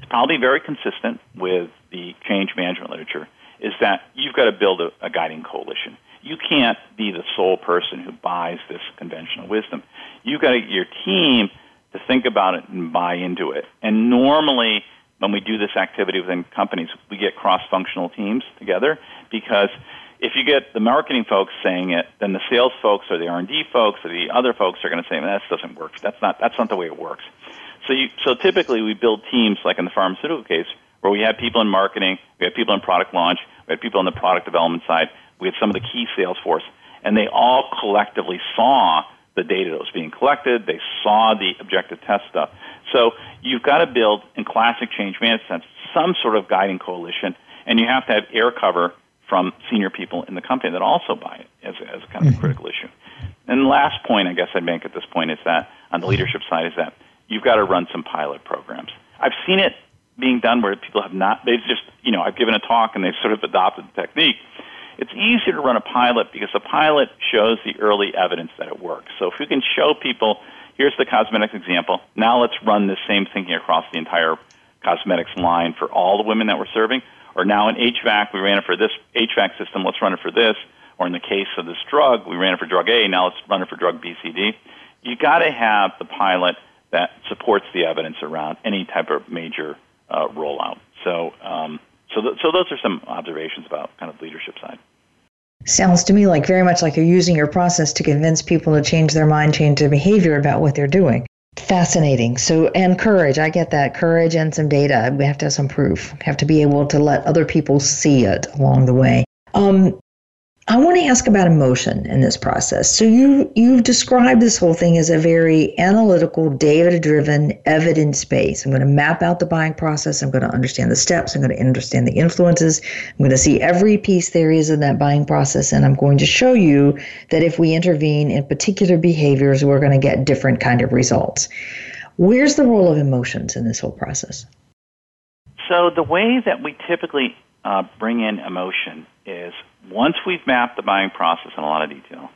it's probably very consistent with the change management literature is that you've got to build a, a guiding coalition. You can't be the sole person who buys this conventional wisdom. You've got to get your team to think about it and buy into it. And normally, when we do this activity within companies, we get cross-functional teams together because if you get the marketing folks saying it, then the sales folks or the R&D folks or the other folks are going to say, that doesn't work. That's not, that's not the way it works. So, you, so typically we build teams, like in the pharmaceutical case, where we had people in marketing, we had people in product launch, we had people on the product development side, we had some of the key sales force, and they all collectively saw the data that was being collected, they saw the objective test stuff. So you've got to build, in classic change management sense, some sort of guiding coalition, and you have to have air cover from senior people in the company that also buy it as, as kind of a mm-hmm. critical issue. And the last point I guess I'd make at this point is that on the leadership side is that you've got to run some pilot programs. I've seen it being done where people have not, they've just, you know, I've given a talk and they've sort of adopted the technique. It's easier to run a pilot because the pilot shows the early evidence that it works. So if you can show people, here's the cosmetics example, now let's run the same thinking across the entire cosmetics line for all the women that we're serving or now in HVAC, we ran it for this HVAC system, let's run it for this. Or in the case of this drug, we ran it for drug A, now let's run it for drug B, C, D. You got to have the pilot that supports the evidence around any type of major uh, rollout. So, um, so, th- so those are some observations about kind of leadership side. Sounds to me like very much like you're using your process to convince people to change their mind, change their behavior about what they're doing. Fascinating. So, and courage. I get that. Courage and some data. We have to have some proof. We have to be able to let other people see it along the way. Um, I want to ask about emotion in this process. So you you've described this whole thing as a very analytical, data-driven, evidence-based. I'm going to map out the buying process. I'm going to understand the steps. I'm going to understand the influences. I'm going to see every piece there is in that buying process, and I'm going to show you that if we intervene in particular behaviors, we're going to get different kind of results. Where's the role of emotions in this whole process? So the way that we typically uh, bring in emotion is once we've mapped the buying process in a lot of detail,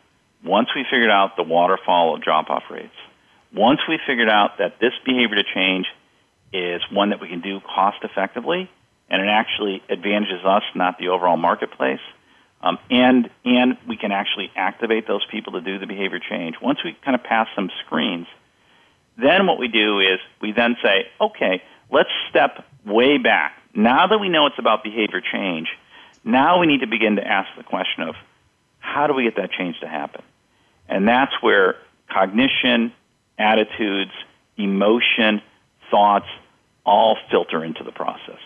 once we figured out the waterfall of drop off rates, once we figured out that this behavior to change is one that we can do cost effectively and it actually advantages us, not the overall marketplace, um, and, and we can actually activate those people to do the behavior change. Once we kind of pass some screens, then what we do is we then say, okay, let's step way back. Now that we know it's about behavior change, now we need to begin to ask the question of how do we get that change to happen? And that's where cognition, attitudes, emotion, thoughts all filter into the process.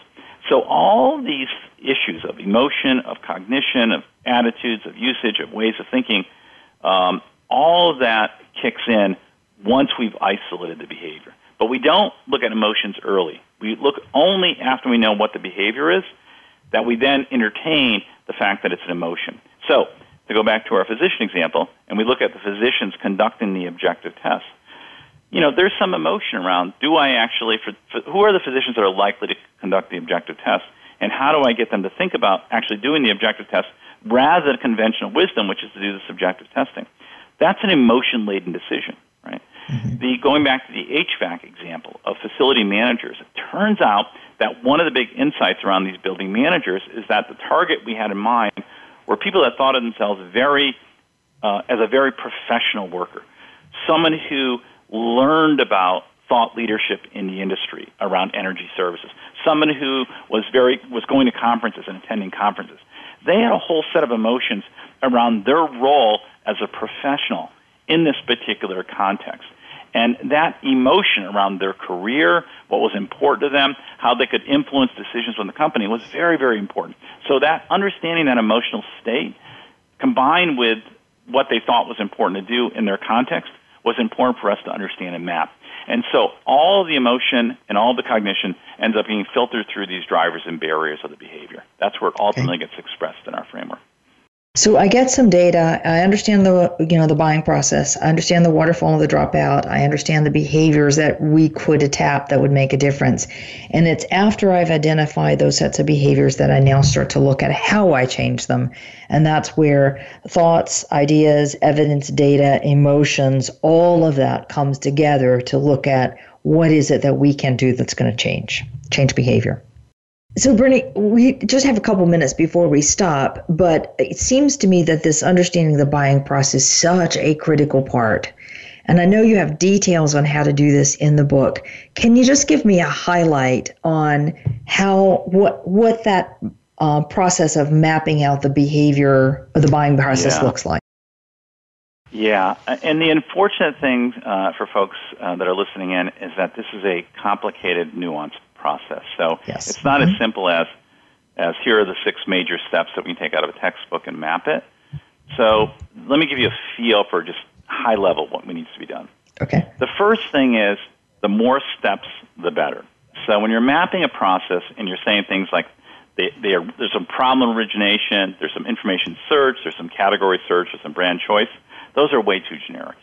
So all these issues of emotion, of cognition, of attitudes, of usage, of ways of thinking, um, all of that kicks in once we've isolated the behavior. But we don't look at emotions early. We look only after we know what the behavior is that we then entertain the fact that it's an emotion. So, to go back to our physician example, and we look at the physicians conducting the objective test, you know, there's some emotion around do I actually, for, for, who are the physicians that are likely to conduct the objective test, and how do I get them to think about actually doing the objective test rather than conventional wisdom, which is to do the subjective testing? That's an emotion laden decision? Mm-hmm. The, going back to the HVAC example of facility managers, it turns out that one of the big insights around these building managers is that the target we had in mind were people that thought of themselves very uh, as a very professional worker, someone who learned about thought leadership in the industry around energy services, someone who was very was going to conferences and attending conferences. They had a whole set of emotions around their role as a professional in this particular context. And that emotion around their career, what was important to them, how they could influence decisions in the company was very, very important. So that understanding that emotional state combined with what they thought was important to do in their context was important for us to understand and map. And so all the emotion and all the cognition ends up being filtered through these drivers and barriers of the behavior. That's where it ultimately okay. gets expressed in our framework. So I get some data. I understand the you know the buying process. I understand the waterfall of the dropout. I understand the behaviors that we could tap that would make a difference. And it's after I've identified those sets of behaviors that I now start to look at how I change them. And that's where thoughts, ideas, evidence, data, emotions, all of that comes together to look at what is it that we can do that's going to change, change behavior. So, Bernie, we just have a couple minutes before we stop, but it seems to me that this understanding of the buying process is such a critical part. And I know you have details on how to do this in the book. Can you just give me a highlight on how what what that uh, process of mapping out the behavior of the buying process yeah. looks like? Yeah, and the unfortunate thing uh, for folks uh, that are listening in is that this is a complicated, nuanced process. So yes. it's not mm-hmm. as simple as as here are the six major steps that we can take out of a textbook and map it. So let me give you a feel for just high level what needs to be done. Okay. The first thing is the more steps, the better. So when you're mapping a process and you're saying things like they, they are, there's some problem origination, there's some information search, there's some category search, there's some brand choice, those are way too generic.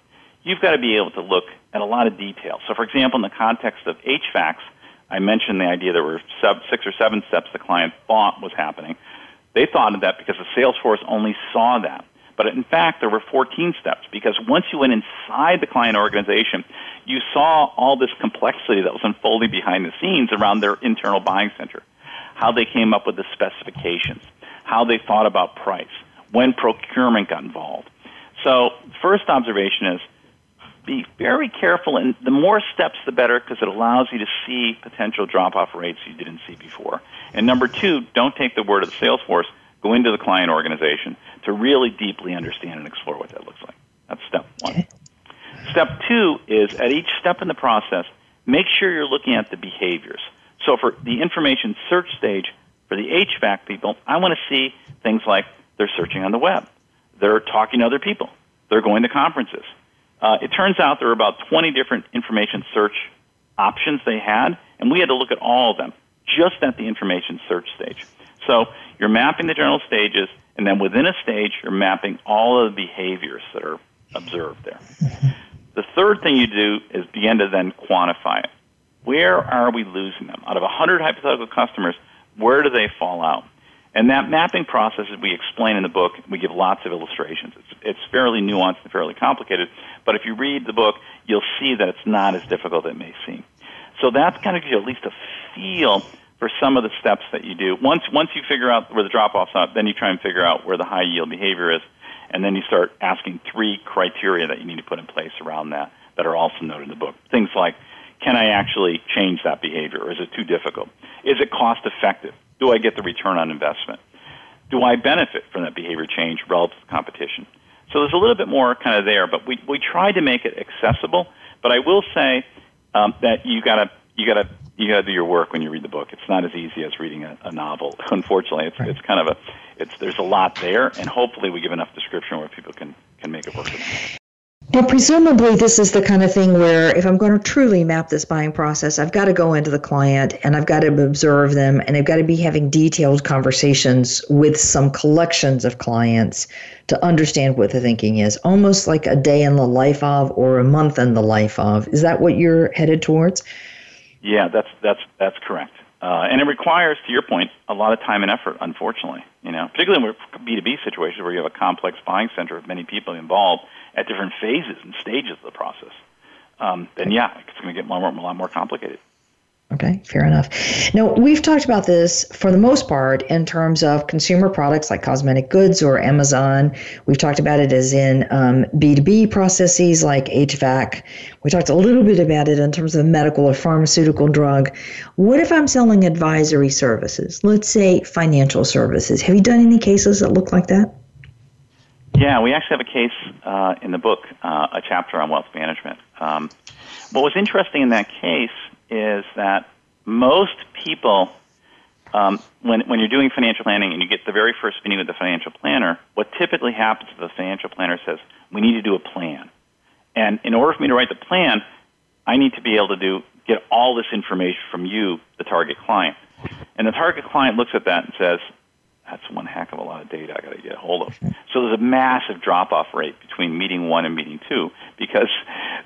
You've got to be able to look at a lot of detail. So, for example, in the context of HVACs, I mentioned the idea there were sub, six or seven steps the client thought was happening. They thought of that because the sales force only saw that. But in fact, there were 14 steps because once you went inside the client organization, you saw all this complexity that was unfolding behind the scenes around their internal buying center. How they came up with the specifications, how they thought about price, when procurement got involved. So, first observation is be very careful, and the more steps, the better, because it allows you to see potential drop-off rates you didn't see before. And number two, don't take the word of the sales force. Go into the client organization to really deeply understand and explore what that looks like. That's step one. Okay. Step two is at each step in the process, make sure you're looking at the behaviors. So for the information search stage, for the HVAC people, I want to see things like they're searching on the web, they're talking to other people, they're going to conferences. Uh, it turns out there were about 20 different information search options they had, and we had to look at all of them just at the information search stage. So you're mapping the general stages, and then within a stage, you're mapping all of the behaviors that are observed there. The third thing you do is begin to then quantify it. Where are we losing them? Out of 100 hypothetical customers, where do they fall out? And that mapping process, as we explain in the book, we give lots of illustrations. It's, it's fairly nuanced and fairly complicated, but if you read the book, you'll see that it's not as difficult as it may seem. So that's kind of gives you at least a feel for some of the steps that you do. Once once you figure out where the drop offs are, then you try and figure out where the high yield behavior is, and then you start asking three criteria that you need to put in place around that that are also noted in the book. Things like, can I actually change that behavior, or is it too difficult? Is it cost effective? Do I get the return on investment? Do I benefit from that behavior change relative to competition? So there's a little bit more kind of there, but we we try to make it accessible. But I will say um, that you gotta you gotta you gotta do your work when you read the book. It's not as easy as reading a, a novel. Unfortunately, it's right. it's kind of a it's there's a lot there, and hopefully we give enough description where people can can make it work. Well, presumably, this is the kind of thing where if I'm going to truly map this buying process, I've got to go into the client and I've got to observe them and I've got to be having detailed conversations with some collections of clients to understand what the thinking is, almost like a day in the life of or a month in the life of. Is that what you're headed towards? Yeah, that's that's that's correct. Uh, and it requires, to your point, a lot of time and effort. Unfortunately, you know, particularly in B two B situations where you have a complex buying center of many people involved at different phases and stages of the process. Um, then yeah, it's going to get more, a lot more complicated. Okay, fair enough. Now, we've talked about this for the most part in terms of consumer products like cosmetic goods or Amazon. We've talked about it as in um, B2B processes like HVAC. We talked a little bit about it in terms of medical or pharmaceutical drug. What if I'm selling advisory services? Let's say financial services. Have you done any cases that look like that? Yeah, we actually have a case uh, in the book, uh, a chapter on wealth management. Um, what was interesting in that case is that most people, um, when, when you're doing financial planning and you get the very first meeting with the financial planner, what typically happens is the financial planner says, we need to do a plan. And in order for me to write the plan, I need to be able to do get all this information from you, the target client. And the target client looks at that and says, that's one heck of a lot of data I got to get a hold of. So there's a massive drop off rate between meeting one and meeting two because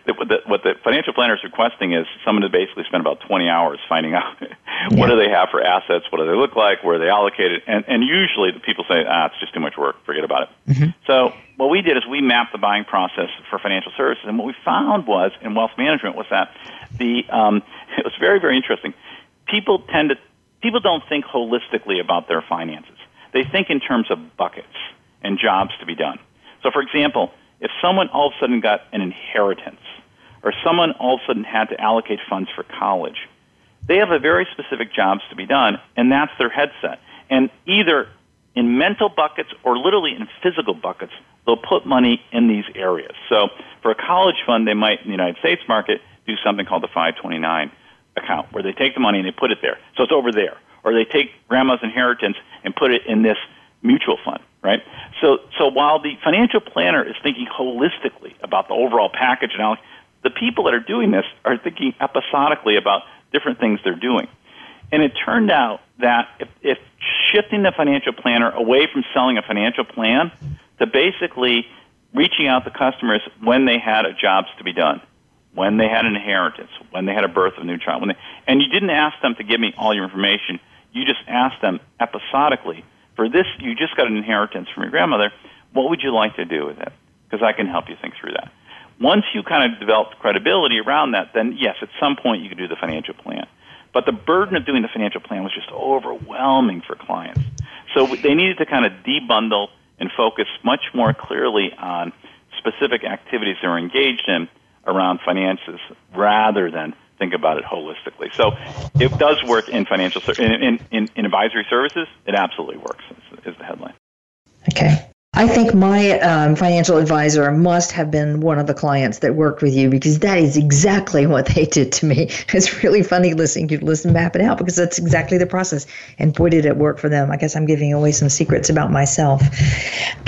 the, the, what the financial planner is requesting is someone to basically spend about 20 hours finding out what do they have for assets, what do they look like, where are they allocated, and, and usually the people say, ah, it's just too much work, forget about it. Mm-hmm. So what we did is we mapped the buying process for financial services, and what we found was in wealth management was that the um, it was very very interesting. People tend to people don't think holistically about their finances they think in terms of buckets and jobs to be done. So, for example, if someone all of a sudden got an inheritance, or someone all of a sudden had to allocate funds for college, they have a very specific jobs to be done, and that's their headset. And either in mental buckets or literally in physical buckets, they'll put money in these areas. So, for a college fund, they might in the United States market do something called the 529 account, where they take the money and they put it there. So it's over there or they take grandma's inheritance and put it in this mutual fund, right? So, so while the financial planner is thinking holistically about the overall package and all, the people that are doing this are thinking episodically about different things they're doing. And it turned out that if, if shifting the financial planner away from selling a financial plan to basically reaching out to customers when they had a jobs to be done, when they had an inheritance, when they had a birth of a new child, when they, and you didn't ask them to give me all your information. You just ask them episodically. For this, you just got an inheritance from your grandmother. What would you like to do with it? Because I can help you think through that. Once you kind of develop credibility around that, then yes, at some point you could do the financial plan. But the burden of doing the financial plan was just overwhelming for clients. So they needed to kind of debundle and focus much more clearly on specific activities they were engaged in around finances rather than think about it holistically. So it does work in financial in, in, in advisory services. It absolutely works. Is, is the headline. Okay. I think my um, financial advisor must have been one of the clients that worked with you because that is exactly what they did to me. It's really funny listening you listen map it out because that's exactly the process. And boy, did it work for them. I guess I'm giving away some secrets about myself.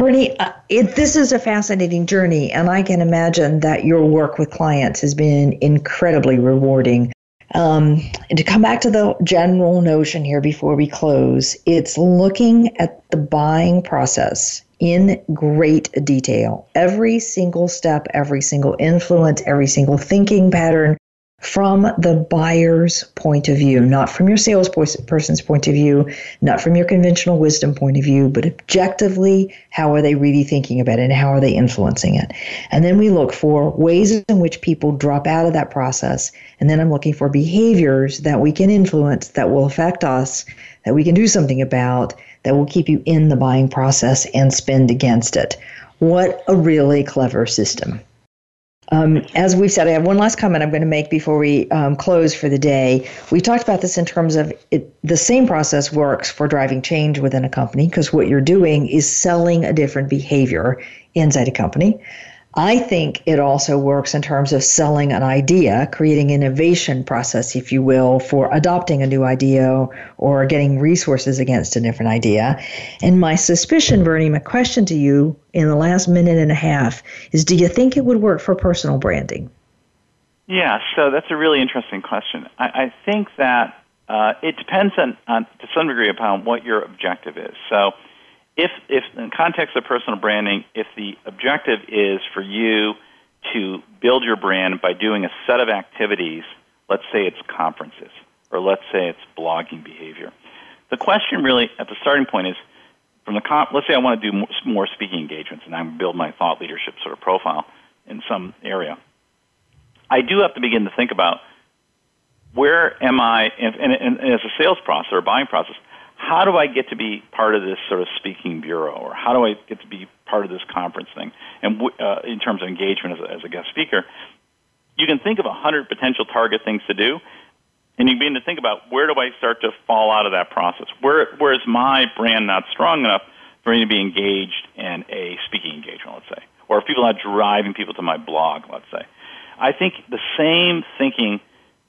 Bernie, uh, it, this is a fascinating journey, and I can imagine that your work with clients has been incredibly rewarding. Um, to come back to the general notion here before we close, it's looking at the buying process in great detail. Every single step, every single influence, every single thinking pattern from the buyer's point of view, not from your salesperson's point of view, not from your conventional wisdom point of view, but objectively, how are they really thinking about it and how are they influencing it? And then we look for ways in which people drop out of that process. And then I'm looking for behaviors that we can influence that will affect us, that we can do something about, that will keep you in the buying process and spend against it. What a really clever system. Um, as we've said, I have one last comment I'm going to make before we um, close for the day. We talked about this in terms of it, the same process works for driving change within a company because what you're doing is selling a different behavior inside a company. I think it also works in terms of selling an idea, creating innovation process, if you will, for adopting a new idea or getting resources against a different idea. And my suspicion, Bernie, my question to you in the last minute and a half is do you think it would work for personal branding? Yeah, so that's a really interesting question. I, I think that uh, it depends on, on, to some degree upon what your objective is. So if, if in context of personal branding, if the objective is for you to build your brand by doing a set of activities, let's say it's conferences, or let's say it's blogging behavior. The question really at the starting point is, from the comp, let's say I want to do more speaking engagements and I build my thought leadership sort of profile in some area. I do have to begin to think about where am I, and, and, and as a sales process or buying process, how do I get to be part of this sort of speaking bureau, or how do I get to be part of this conference thing? And uh, in terms of engagement as a, as a guest speaker, you can think of a hundred potential target things to do, and you begin to think about where do I start to fall out of that process? Where where is my brand not strong enough for me to be engaged in a speaking engagement, let's say, or if people are driving people to my blog, let's say. I think the same thinking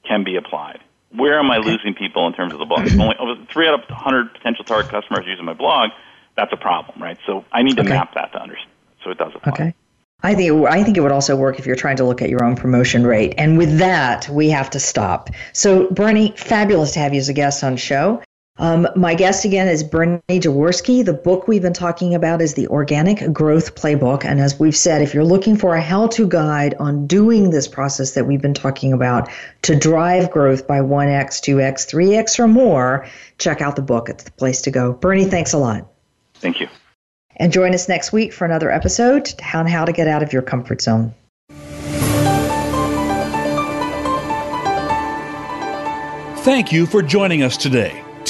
can be applied where am I losing people in terms of the blog? Only three out of 100 potential target customers using my blog. That's a problem, right? So I need to okay. map that to understand. So it does apply. Okay. I think it, I think it would also work if you're trying to look at your own promotion rate. And with that, we have to stop. So, Bernie, fabulous to have you as a guest on the show. Um, my guest again is Bernie Jaworski. The book we've been talking about is the Organic Growth Playbook. And as we've said, if you're looking for a how to guide on doing this process that we've been talking about to drive growth by 1x, 2x, 3x, or more, check out the book. It's the place to go. Bernie, thanks a lot. Thank you. And join us next week for another episode on how to get out of your comfort zone. Thank you for joining us today.